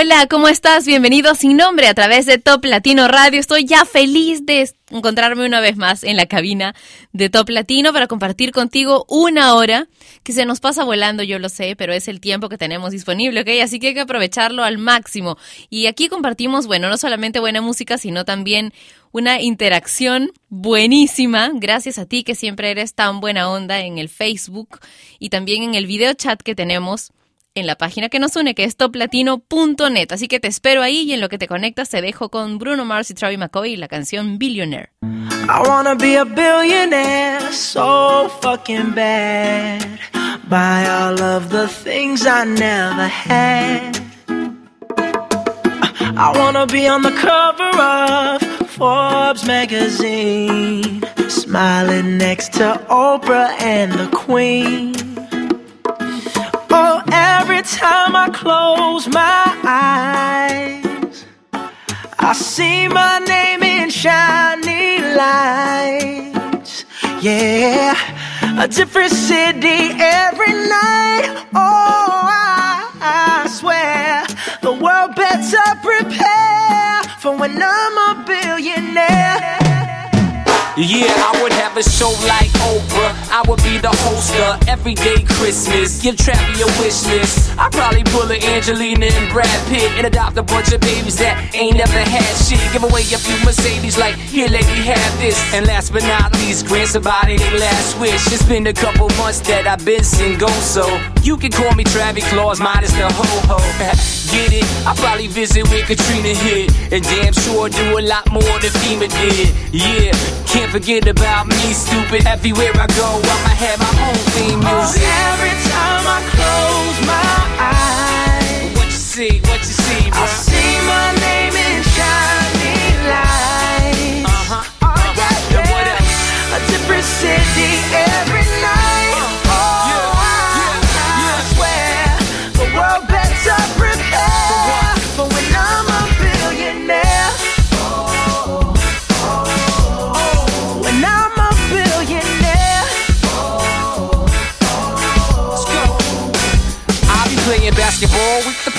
Hola, ¿cómo estás? Bienvenido sin nombre a través de Top Latino Radio. Estoy ya feliz de encontrarme una vez más en la cabina de Top Latino para compartir contigo una hora que se nos pasa volando, yo lo sé, pero es el tiempo que tenemos disponible, ¿ok? Así que hay que aprovecharlo al máximo. Y aquí compartimos, bueno, no solamente buena música, sino también una interacción buenísima, gracias a ti que siempre eres tan buena onda en el Facebook y también en el video chat que tenemos en la página que nos une, que es toplatino.net. Así que te espero ahí y en lo que te conectas te dejo con Bruno Mars y Travis McCoy y la canción Billionaire. I wanna be a billionaire so fucking bad. Buy all of the things I never had. I wanna be on the cover of Forbes magazine, smiling next to Oprah and the Queen. Oh, every time I close my eyes, I see my name in shiny lights. Yeah, a different city every night. Oh, I, I swear the world better prepare for when I'm a billionaire. Yeah, I would have a show like Oprah. I would be the host of Everyday Christmas. Give Trappy a wish list. I'd probably pull a Angelina and Brad Pitt and adopt a bunch of babies that ain't never had shit. Give away a few Mercedes, like, here, lady, have this. And last but not least, grant somebody their last wish. It's been a couple months that I've been single, so you can call me Travis Claus, minus the ho ho. Get it? I probably visit where Katrina hit, and damn sure do a lot more than FEMA did. Yeah, can't forget about me, stupid. Everywhere I go, I'ma have my own theme music. Oh, every time I close my eyes, What you see? What you see, I see my name in shining lights. Uh-huh. Oh, uh-huh. yeah, And what else? A different city every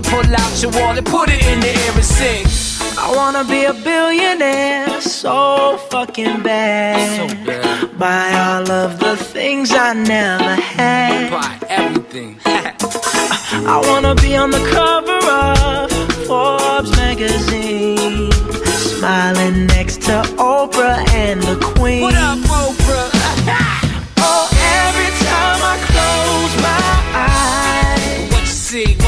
pull out your wallet, put it in the air and sing. I wanna be a billionaire so fucking bad. So bad. Buy all of the things I never had. Buy everything. I wanna be on the cover of Forbes magazine, smiling next to Oprah and the Queen. what up, Oprah? Oh, every time I close my eyes, what you see? What you see,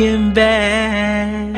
fucking bad.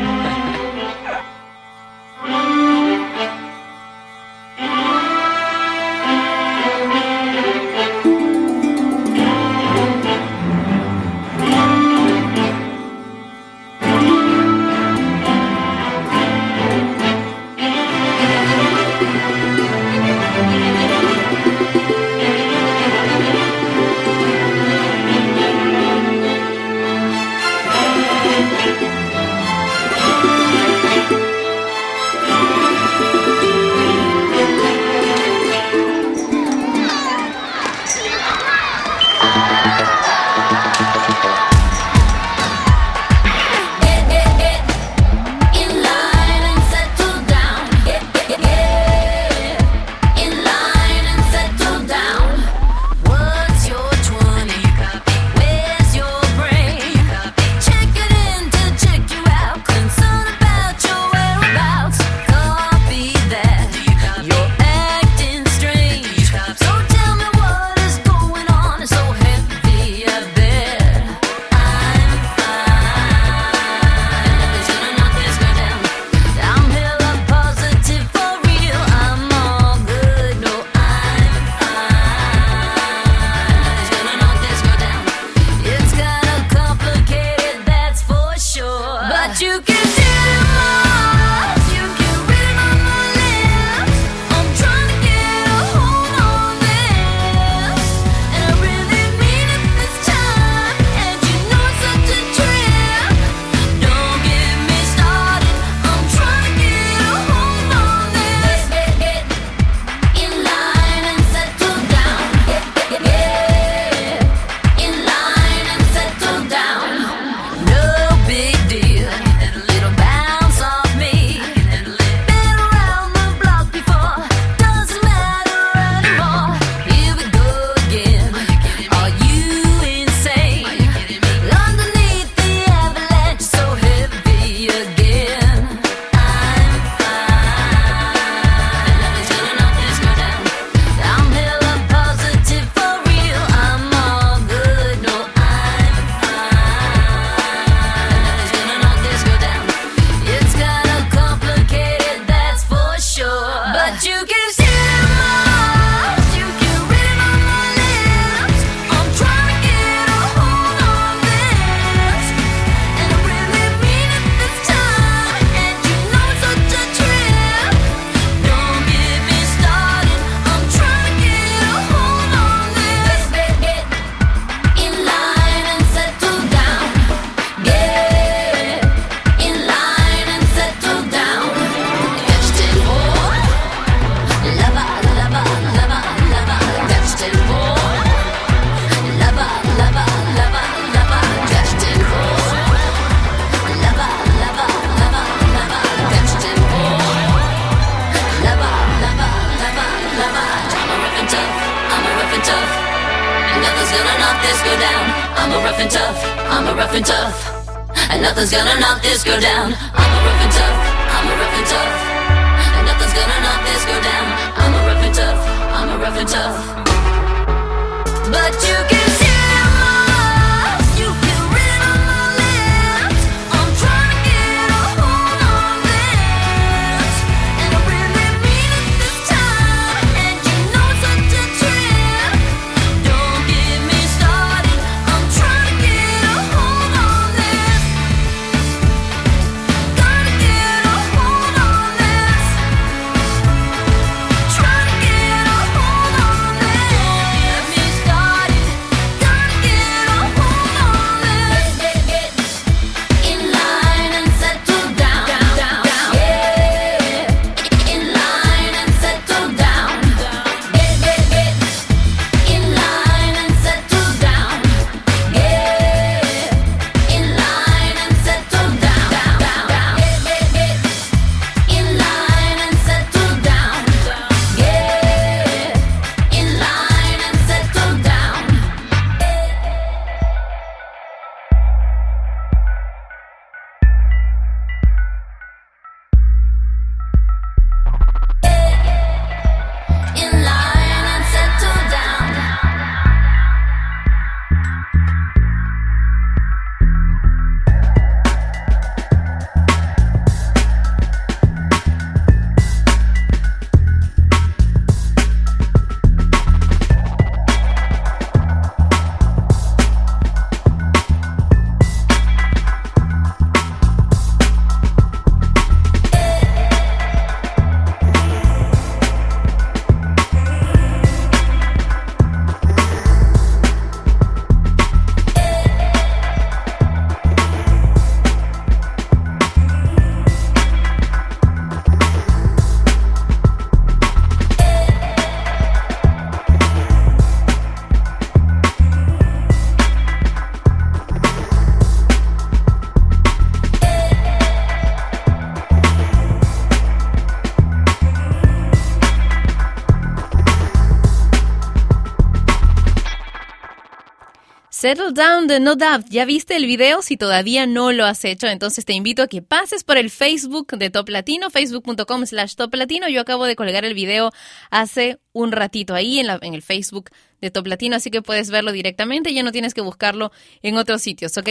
Settle Down de No Doubt. ¿Ya viste el video? Si todavía no lo has hecho, entonces te invito a que pases por el Facebook de Top Latino, facebook.com slash Top Latino. Yo acabo de colgar el video hace un ratito ahí en, la- en el Facebook de Top Latino, así que puedes verlo directamente, ya no tienes que buscarlo en otros sitios, ¿ok?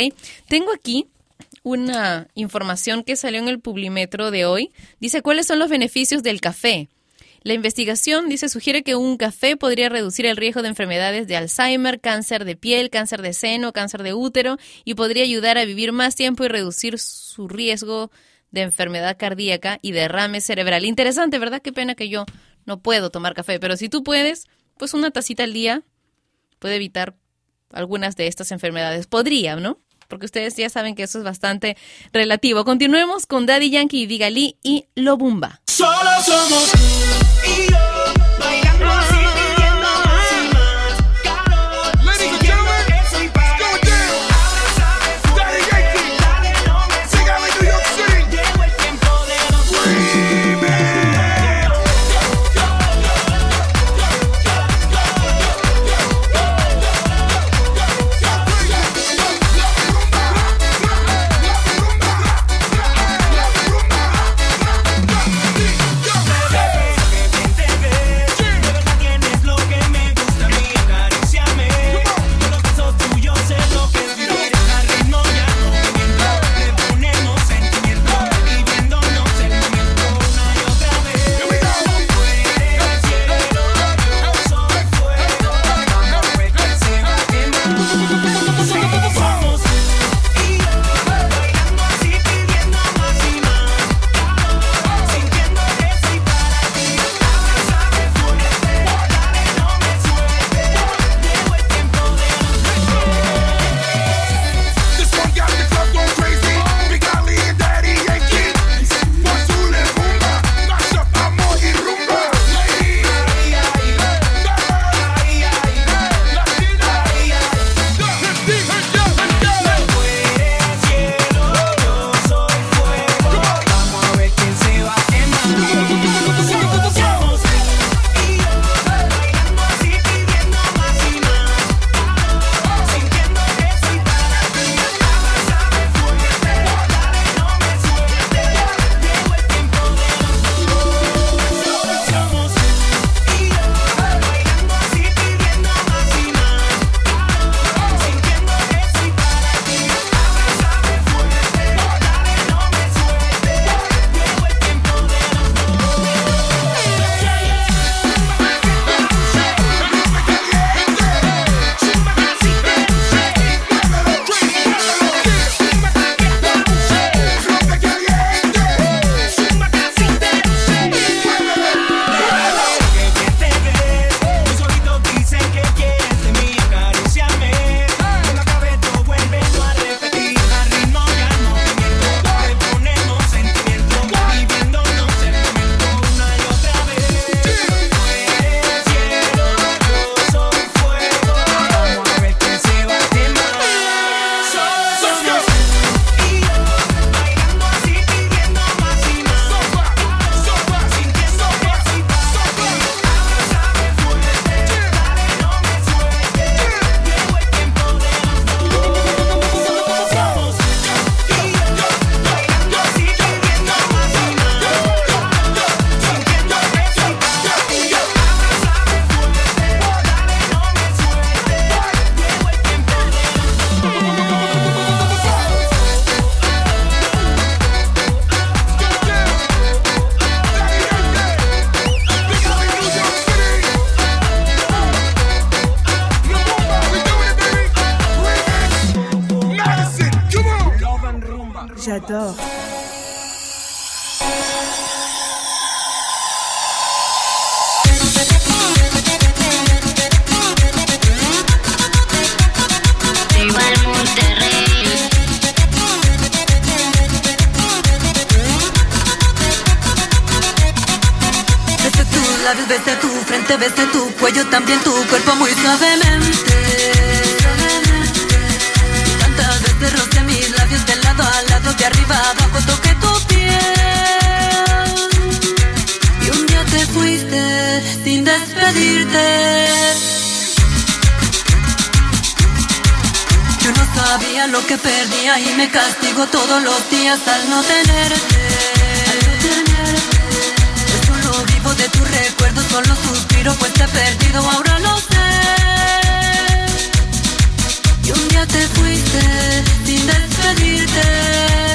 Tengo aquí una información que salió en el Publimetro de hoy. Dice, ¿cuáles son los beneficios del café? La investigación dice sugiere que un café podría reducir el riesgo de enfermedades de Alzheimer, cáncer de piel, cáncer de seno, cáncer de útero y podría ayudar a vivir más tiempo y reducir su riesgo de enfermedad cardíaca y derrame cerebral. Interesante, ¿verdad? Qué pena que yo no puedo tomar café, pero si tú puedes, pues una tacita al día puede evitar algunas de estas enfermedades. Podría, ¿no? Porque ustedes ya saben que eso es bastante relativo. Continuemos con Daddy Yankee Digalí y Lobumba. Solo somos tú tu frente, besé tu cuello, también tu cuerpo muy suavemente. Tantas veces rocé mis labios de lado a lado, de arriba a abajo, toqué tu piel. Y un día te fuiste sin despedirte. Yo no sabía lo que perdía y me castigo todos los días al no tenerte. Solo suspiro pues te perdido, ahora lo sé. Y un día te fuiste sin despedirte.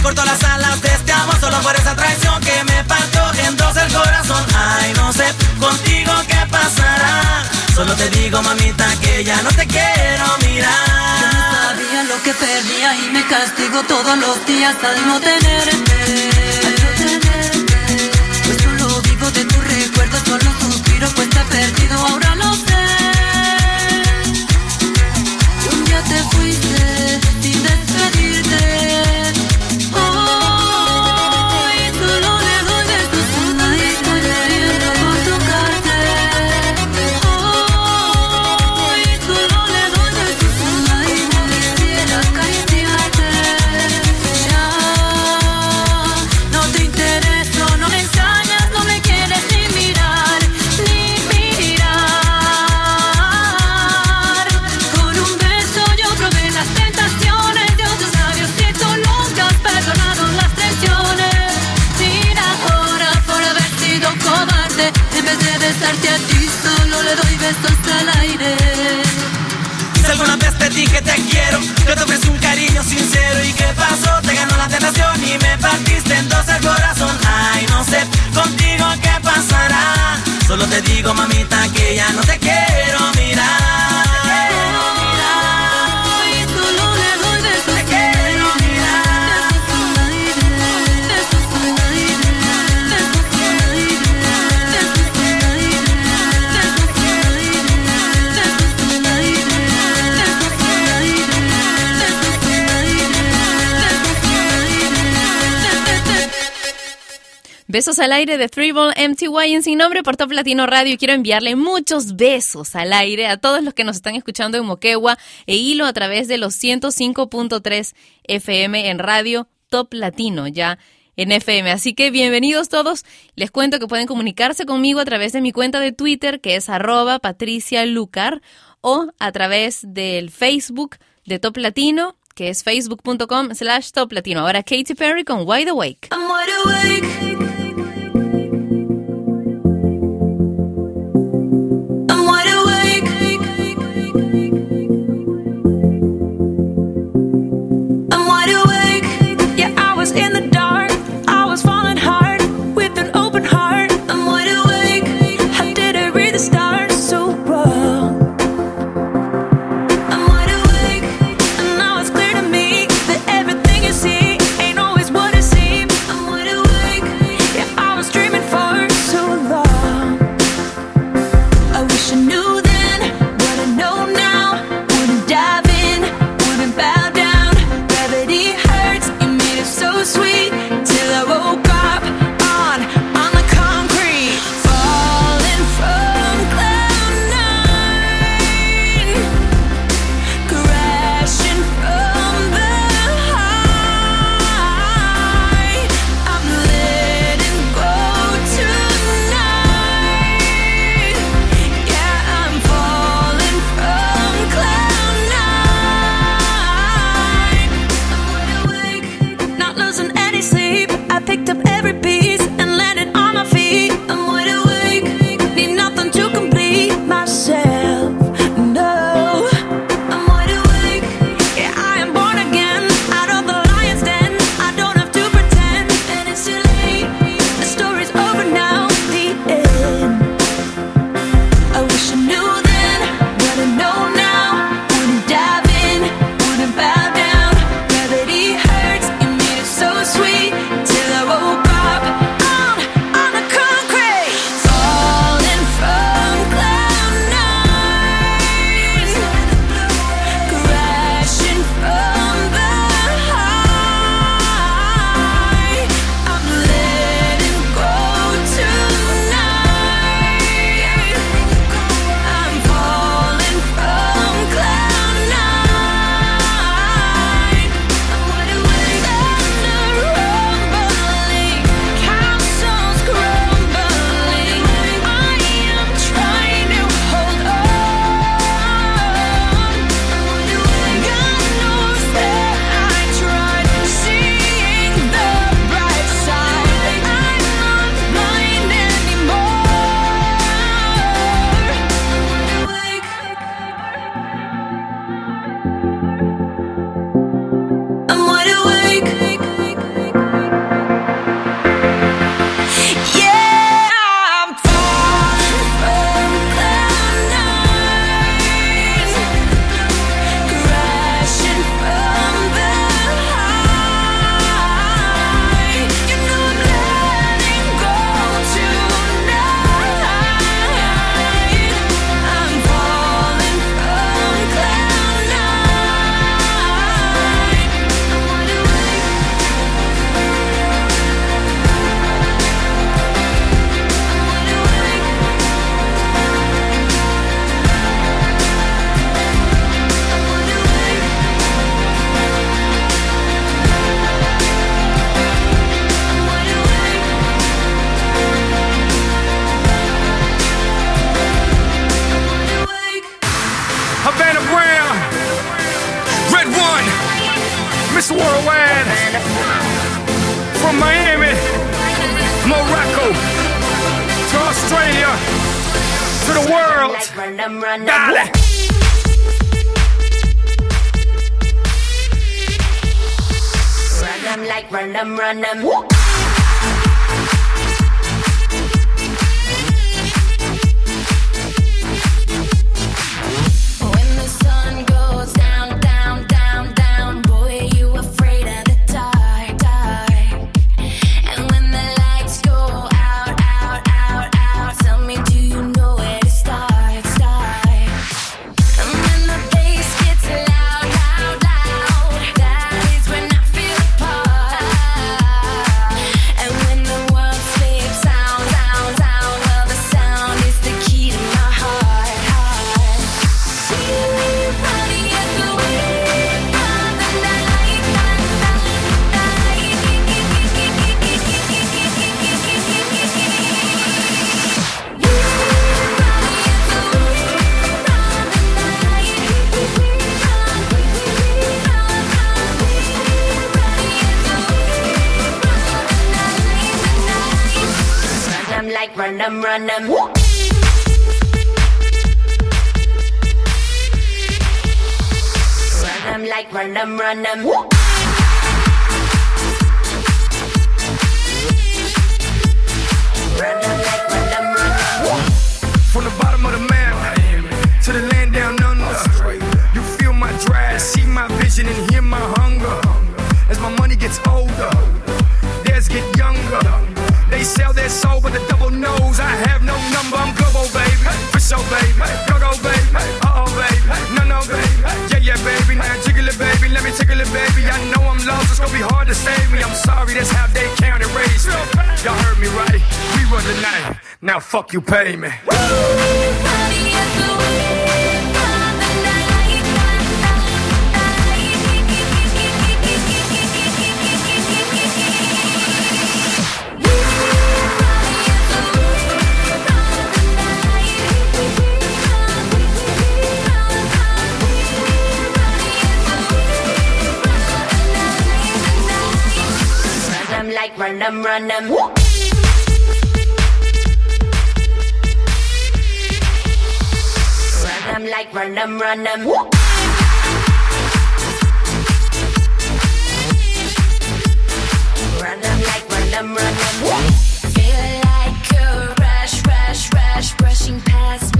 Quien cortó las alas de este amor Solo por esa traición que me partió en dos el corazón Ay, no sé contigo qué pasará Solo te digo, mamita, que ya no te quiero Yo mirar no sabía lo que perdía y me castigo todos los días. Al no tenerte. Besos al aire. Si alguna vez te dije te quiero. Yo te ofrecí un cariño sincero. ¿Y qué pasó? Te ganó la tentación Y me partiste en dos el corazón. Ay, no sé contigo qué pasará. Solo te digo, mamita, que ya no te quiero mirar Besos al aire de Three Ball MTY en Sin Nombre por Top Latino Radio. Y quiero enviarle muchos besos al aire a todos los que nos están escuchando en Moquegua e Hilo a través de los 105.3 FM en radio Top Latino, ya en FM. Así que bienvenidos todos. Les cuento que pueden comunicarse conmigo a través de mi cuenta de Twitter, que es arroba Patricia Lucar, o a través del Facebook de Top Latino, que es facebook.com slash Top Latino. Ahora Katy Perry con Wide Awake. I'm wide awake. Run them, run them. Run them like run them, run them. From the bottom of the map to the land down under. You feel my drive, see my vision, and hear my hunger. As my money gets older, theirs get younger. They sell their soul, but the double knows I have no number. I'm global, baby. For sure, baby. Save me. I'm sorry, that's how they count and raise me. Y'all heard me right. We run the night. Now fuck you, pay me. Honey, run them, run them. Run them like run them, run them. Run them like run them, run them. Feel like a rush, rush, rush, brushing past me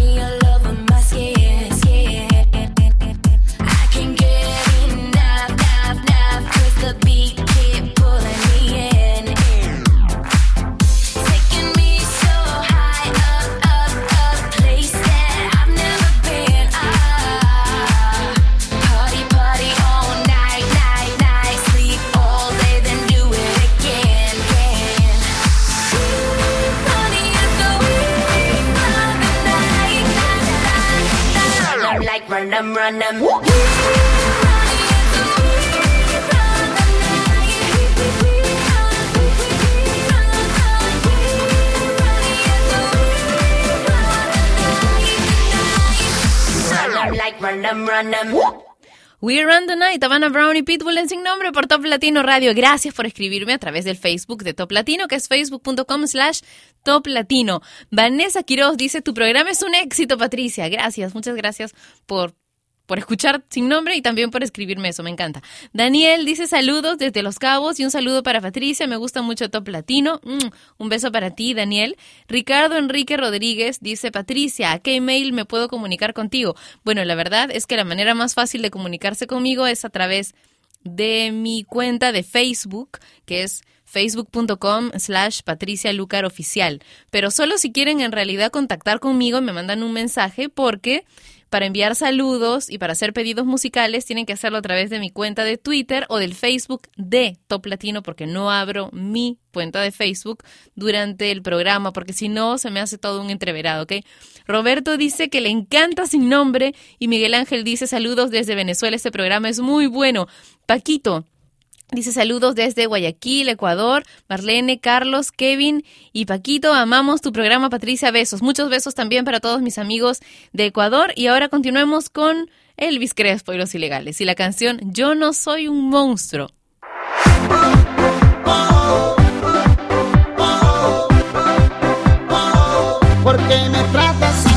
run 'em, run 'em. Run 'em like run 'em, run 'em. We Run the Night, Havana Brown y Pitbull en Sin Nombre por Top Latino Radio. Gracias por escribirme a través del Facebook de Top Latino, que es facebook.com slash Top Latino. Vanessa Quiroz dice, tu programa es un éxito, Patricia. Gracias, muchas gracias por por escuchar sin nombre y también por escribirme eso, me encanta. Daniel dice saludos desde Los Cabos y un saludo para Patricia, me gusta mucho Top Latino. Mm, un beso para ti, Daniel. Ricardo Enrique Rodríguez dice, Patricia, ¿a qué email me puedo comunicar contigo? Bueno, la verdad es que la manera más fácil de comunicarse conmigo es a través de mi cuenta de Facebook, que es facebook.com slash Patricia Lucar Oficial. Pero solo si quieren en realidad contactar conmigo, me mandan un mensaje porque para enviar saludos y para hacer pedidos musicales tienen que hacerlo a través de mi cuenta de Twitter o del Facebook de Top Latino porque no abro mi cuenta de Facebook durante el programa porque si no se me hace todo un entreverado, ¿ok? Roberto dice que le encanta sin nombre y Miguel Ángel dice saludos desde Venezuela, este programa es muy bueno. Paquito, Dice saludos desde Guayaquil, Ecuador, Marlene, Carlos, Kevin y Paquito. Amamos tu programa, Patricia. Besos. Muchos besos también para todos mis amigos de Ecuador. Y ahora continuemos con Elvis Crespo y los ilegales y la canción Yo no soy un monstruo. Porque me tratas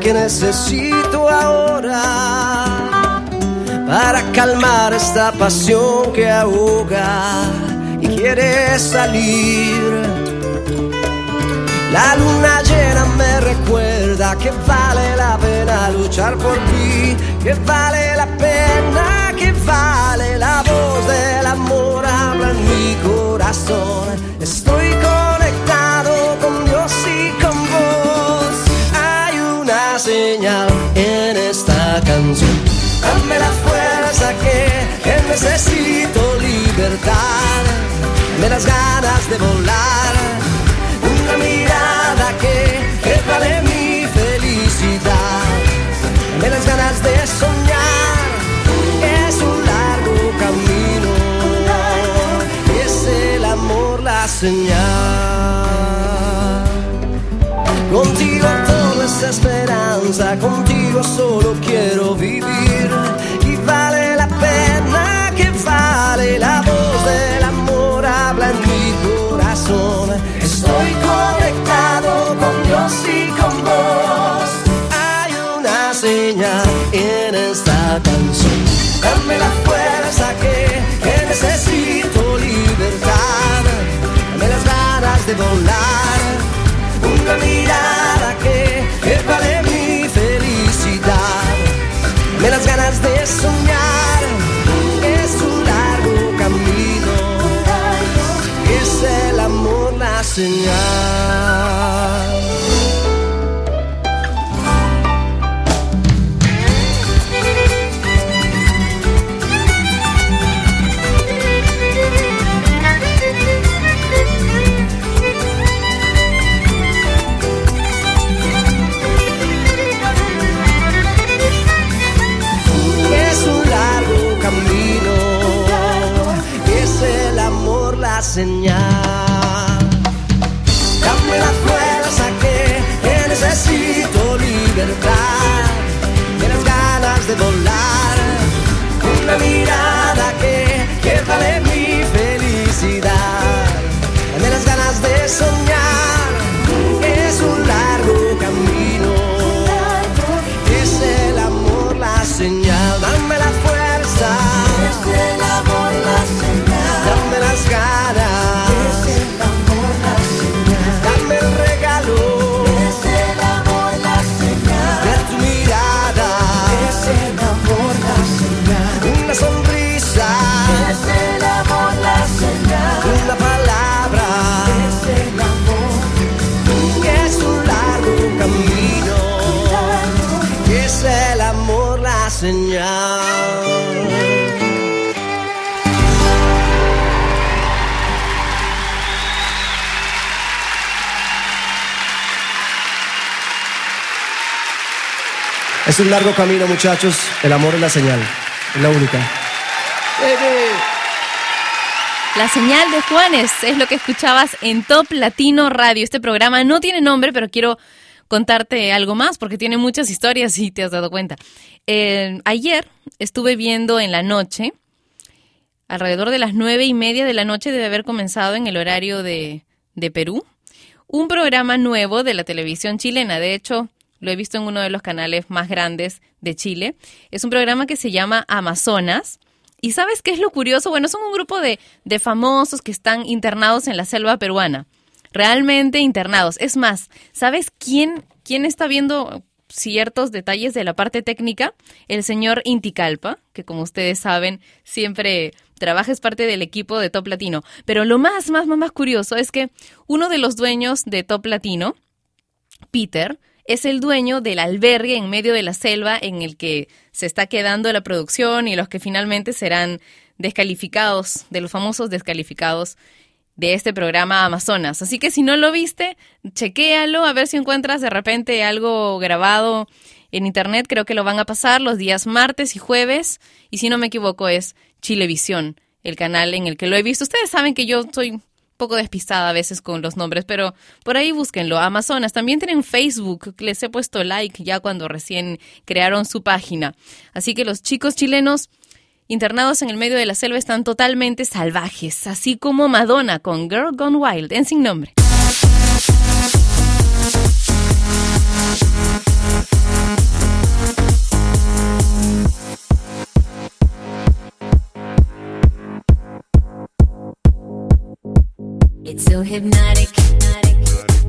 que necesito ahora para calmar esta pasión que ahoga y quiere salir. La luna llena me recuerda que vale la pena luchar por ti, que vale la pena, que vale la voz del amor habla en mi corazón. señal en esta canción. Dame la fuerza que, que necesito libertad, me las ganas de volar, una mirada que, que vale mi felicidad, me las ganas de soñar, es un largo camino, es el amor la señal. Contigo todo es esperanza, contigo solo quiero vivir. Y vale la pena que vale la voz del amor, habla en mi corazón. Estoy conectado con Dios y con vos. Hay una señal en esta canción. Dame la fuerza que, que necesito libertad. Dame las ganas de volar. Una mirada señal. Es un largo camino, muchachos. El amor es la señal. Es la única. La señal de Juanes es lo que escuchabas en Top Latino Radio. Este programa no tiene nombre, pero quiero contarte algo más porque tiene muchas historias si te has dado cuenta. Eh, ayer estuve viendo en la noche, alrededor de las nueve y media de la noche debe haber comenzado en el horario de, de Perú, un programa nuevo de la televisión chilena. De hecho, lo he visto en uno de los canales más grandes de Chile. Es un programa que se llama Amazonas. ¿Y sabes qué es lo curioso? Bueno, son un grupo de, de famosos que están internados en la selva peruana. Realmente internados. Es más, ¿sabes quién, quién está viendo ciertos detalles de la parte técnica? El señor Inticalpa, que como ustedes saben, siempre trabaja, es parte del equipo de Top Latino. Pero lo más, más, más, más curioso es que uno de los dueños de Top Latino, Peter, es el dueño del albergue en medio de la selva en el que se está quedando la producción y los que finalmente serán descalificados, de los famosos descalificados de este programa Amazonas. Así que si no lo viste, chequéalo a ver si encuentras de repente algo grabado en internet. Creo que lo van a pasar los días martes y jueves. Y si no me equivoco es Chilevisión, el canal en el que lo he visto. Ustedes saben que yo soy poco despistada a veces con los nombres, pero por ahí búsquenlo. Amazonas también tienen Facebook, les he puesto like ya cuando recién crearon su página. Así que los chicos chilenos internados en el medio de la selva están totalmente salvajes, así como Madonna con Girl Gone Wild en sin nombre. It's so hypnotic. The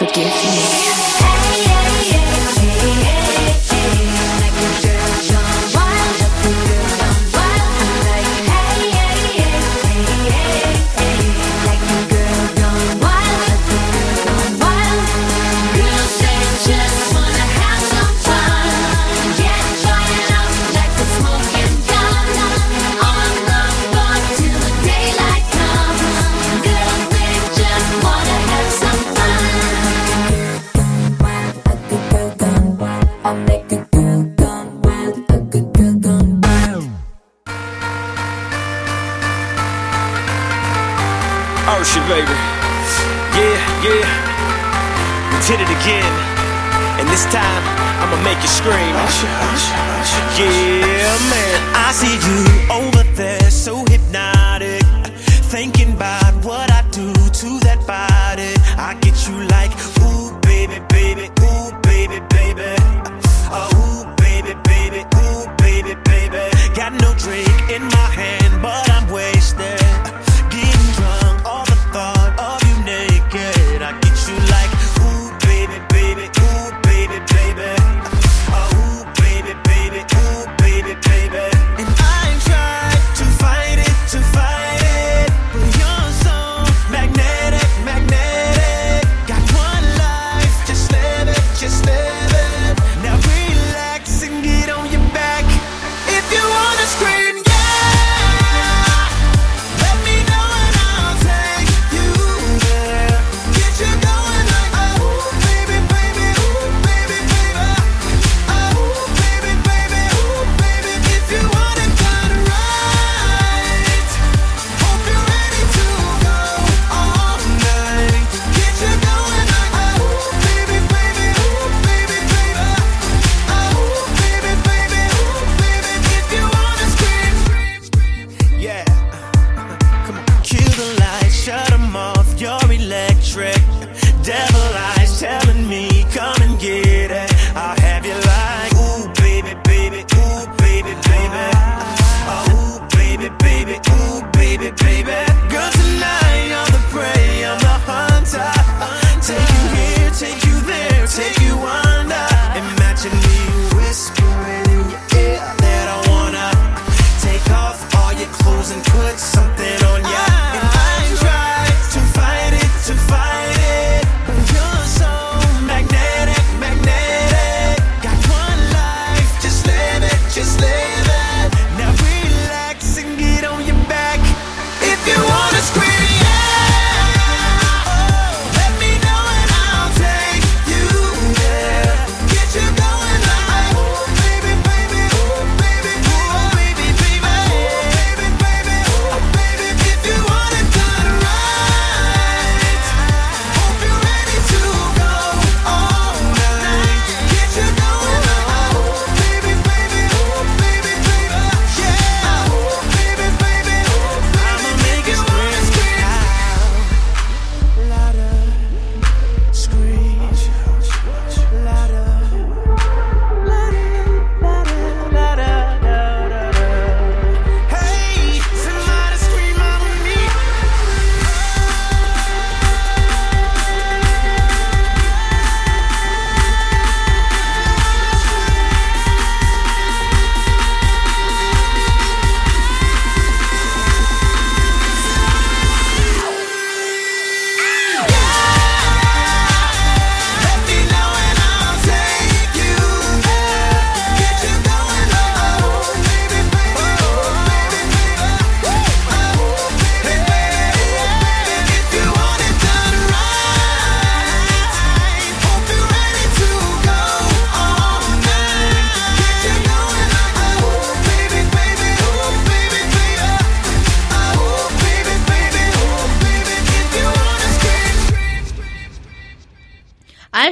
Forgive me.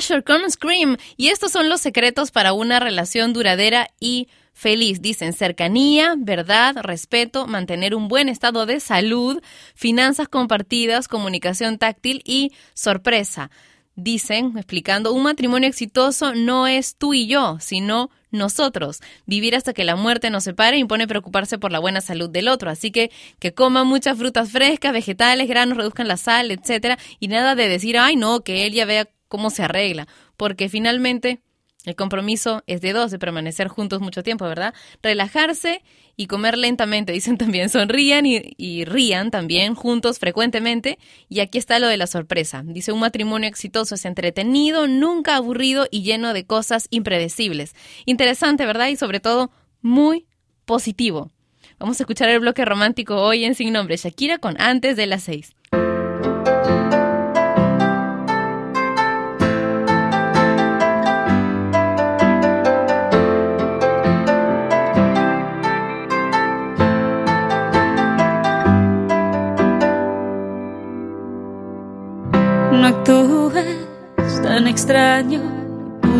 Asher con Scream. Y estos son los secretos para una relación duradera y feliz. Dicen cercanía, verdad, respeto, mantener un buen estado de salud, finanzas compartidas, comunicación táctil y sorpresa. Dicen, explicando, un matrimonio exitoso no es tú y yo, sino nosotros. Vivir hasta que la muerte nos separe impone preocuparse por la buena salud del otro. Así que que coman muchas frutas frescas, vegetales, granos, reduzcan la sal, etcétera, y nada de decir, ay no, que él ya vea cómo se arregla, porque finalmente el compromiso es de dos, de permanecer juntos mucho tiempo, ¿verdad? Relajarse y comer lentamente, dicen también. Sonrían y, rían también juntos frecuentemente. Y aquí está lo de la sorpresa. Dice, un matrimonio exitoso es entretenido, nunca aburrido y lleno de cosas impredecibles. Interesante, ¿verdad? Y sobre todo, muy positivo. Vamos a escuchar el bloque romántico hoy en Sin Nombre. Shakira con Antes de las seis.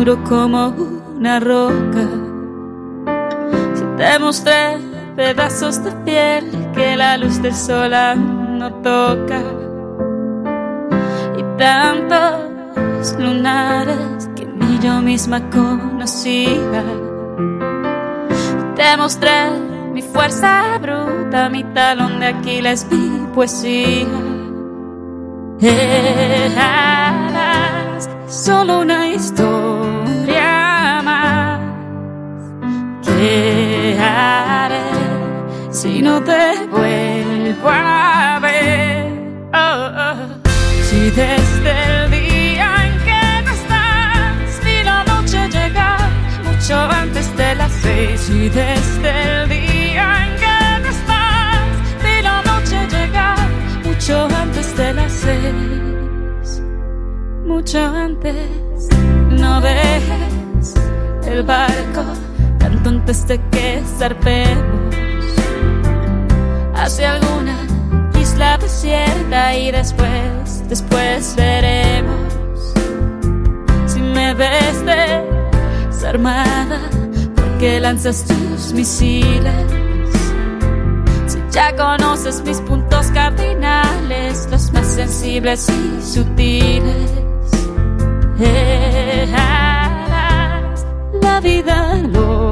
Duro como una roca. Si te mostré pedazos de piel que la luz del sol no toca. Y tantos lunares que ni yo misma conocía. Te mostré mi fuerza bruta, mi talón de Aquiles, mi poesía. Eras solo una historia ¿Qué haré si no te vuelvo a ver? Oh, oh. Si desde el día en que no estás, vi la noche llegar mucho antes de las seis. Si desde el día en que no estás, vi la noche llegar mucho antes de las seis, mucho antes. No dejes el barco antes de que zarpemos hacia alguna isla desierta y después, después veremos si me ves desarmada porque lanzas tus misiles. Ya conoces mis puntos cardinales, los más sensibles y sutiles. Eras, la vida lo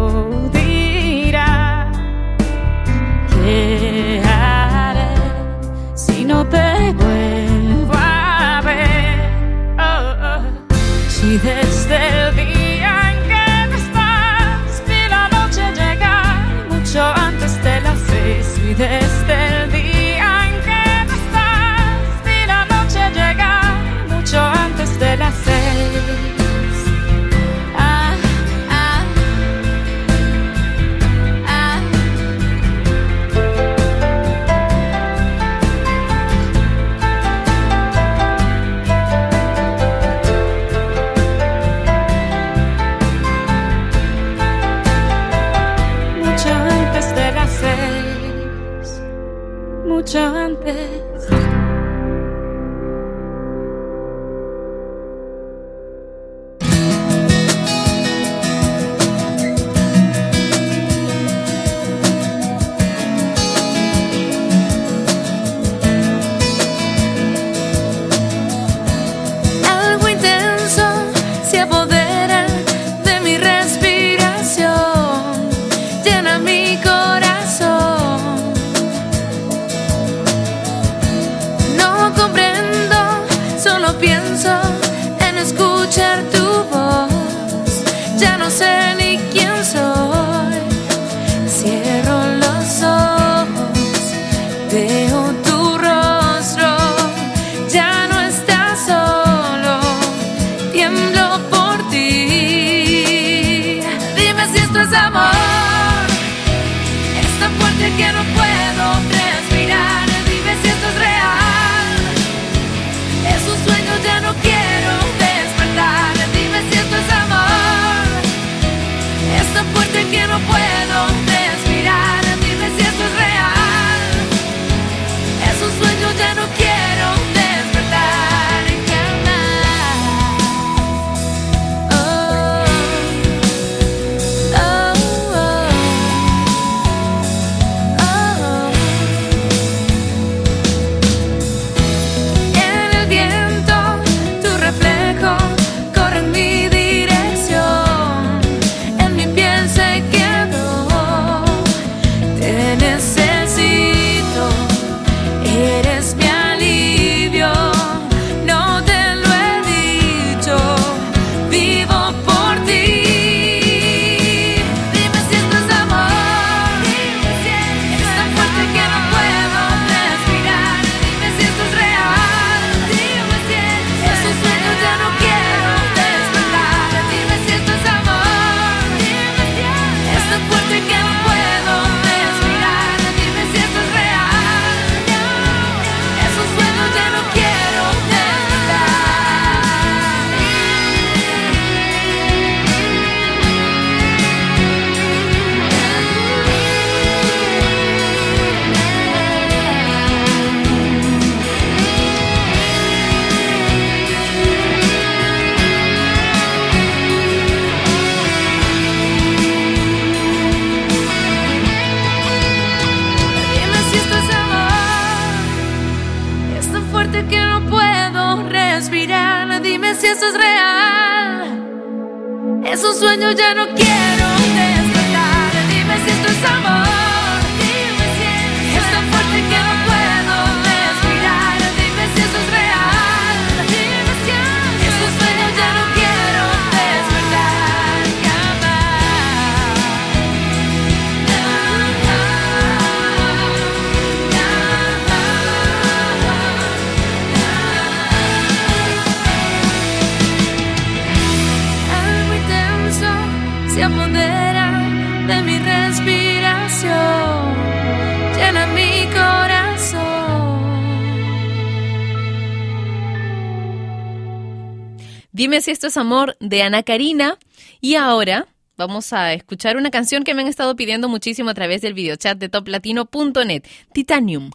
Dime esto es amor de Ana Karina. Y ahora vamos a escuchar una canción que me han estado pidiendo muchísimo a través del videochat de toplatino.net, Titanium.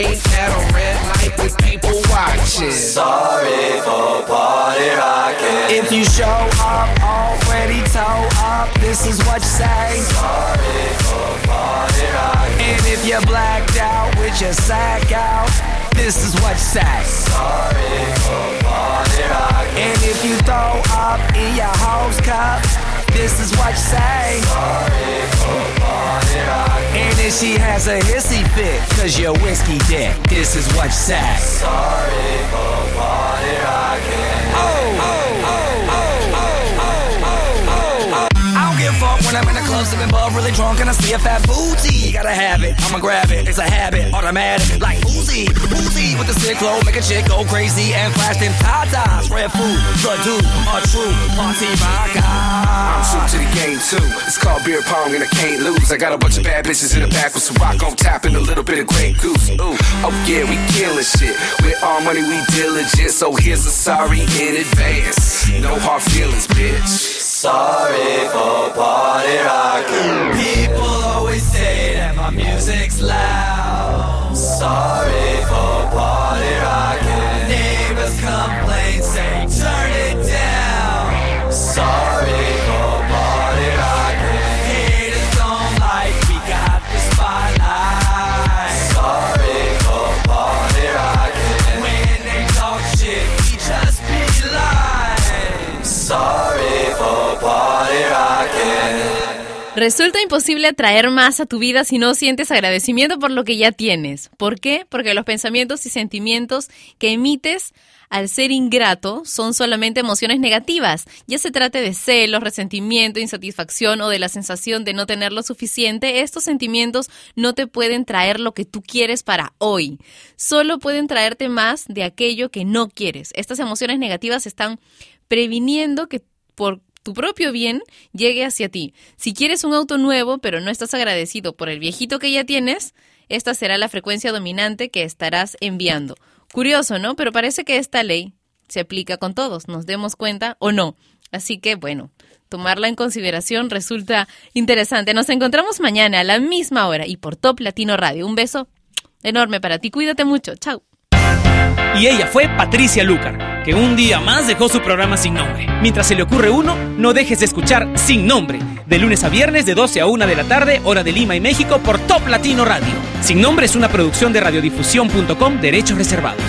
Getting at a red light with people watching. Sorry for party rocking. If you show up already toe up, this is what you say. Sorry for party rocking. And if you're blacked out with your sack out, this is what you say. Sorry for party rocking. And if you throw up in your hose cup, this is what you say. And if she has a hissy fit, cause you're whiskey dick, this is what you say. Sorry for. Oh, oh, oh, oh, when I'm in the club sipping bub, really drunk, and I see a fat booty. Gotta have it, I'ma grab it. It's a habit, automatic, like Uzi, Uzi with the sick flow, make a chick go crazy and flash them tatas. Red food, the dude, a true party rocker. I'm true to the game too. It's called beer pong and I can't lose. I got a bunch of bad bitches in the back with some rock on tap and a little bit of Grey Goose. Ooh, oh yeah, we killing shit. With all money we diligent, so here's a sorry in advance. No hard feelings, bitch. Sorry for party rocking. People always say that my music's loud. Sorry for party rocking. Neighbors complain, say turn it down. Sorry Resulta imposible atraer más a tu vida si no sientes agradecimiento por lo que ya tienes. ¿Por qué? Porque los pensamientos y sentimientos que emites al ser ingrato son solamente emociones negativas, ya se trate de celos, resentimiento, insatisfacción o de la sensación de no tener lo suficiente, estos sentimientos no te pueden traer lo que tú quieres para hoy, solo pueden traerte más de aquello que no quieres. Estas emociones negativas están previniendo que por tu propio bien llegue hacia ti. Si quieres un auto nuevo, pero no estás agradecido por el viejito que ya tienes, esta será la frecuencia dominante que estarás enviando. Curioso, ¿no? Pero parece que esta ley se aplica con todos, nos demos cuenta o no. Así que, bueno, tomarla en consideración resulta interesante. Nos encontramos mañana a la misma hora y por Top Latino Radio. Un beso enorme para ti. Cuídate mucho. Chao. Y ella fue Patricia Lucar, que un día más dejó su programa sin nombre. Mientras se le ocurre uno, no dejes de escuchar Sin Nombre, de lunes a viernes de 12 a 1 de la tarde, hora de Lima y México, por Top Latino Radio. Sin Nombre es una producción de radiodifusión.com, derechos reservados.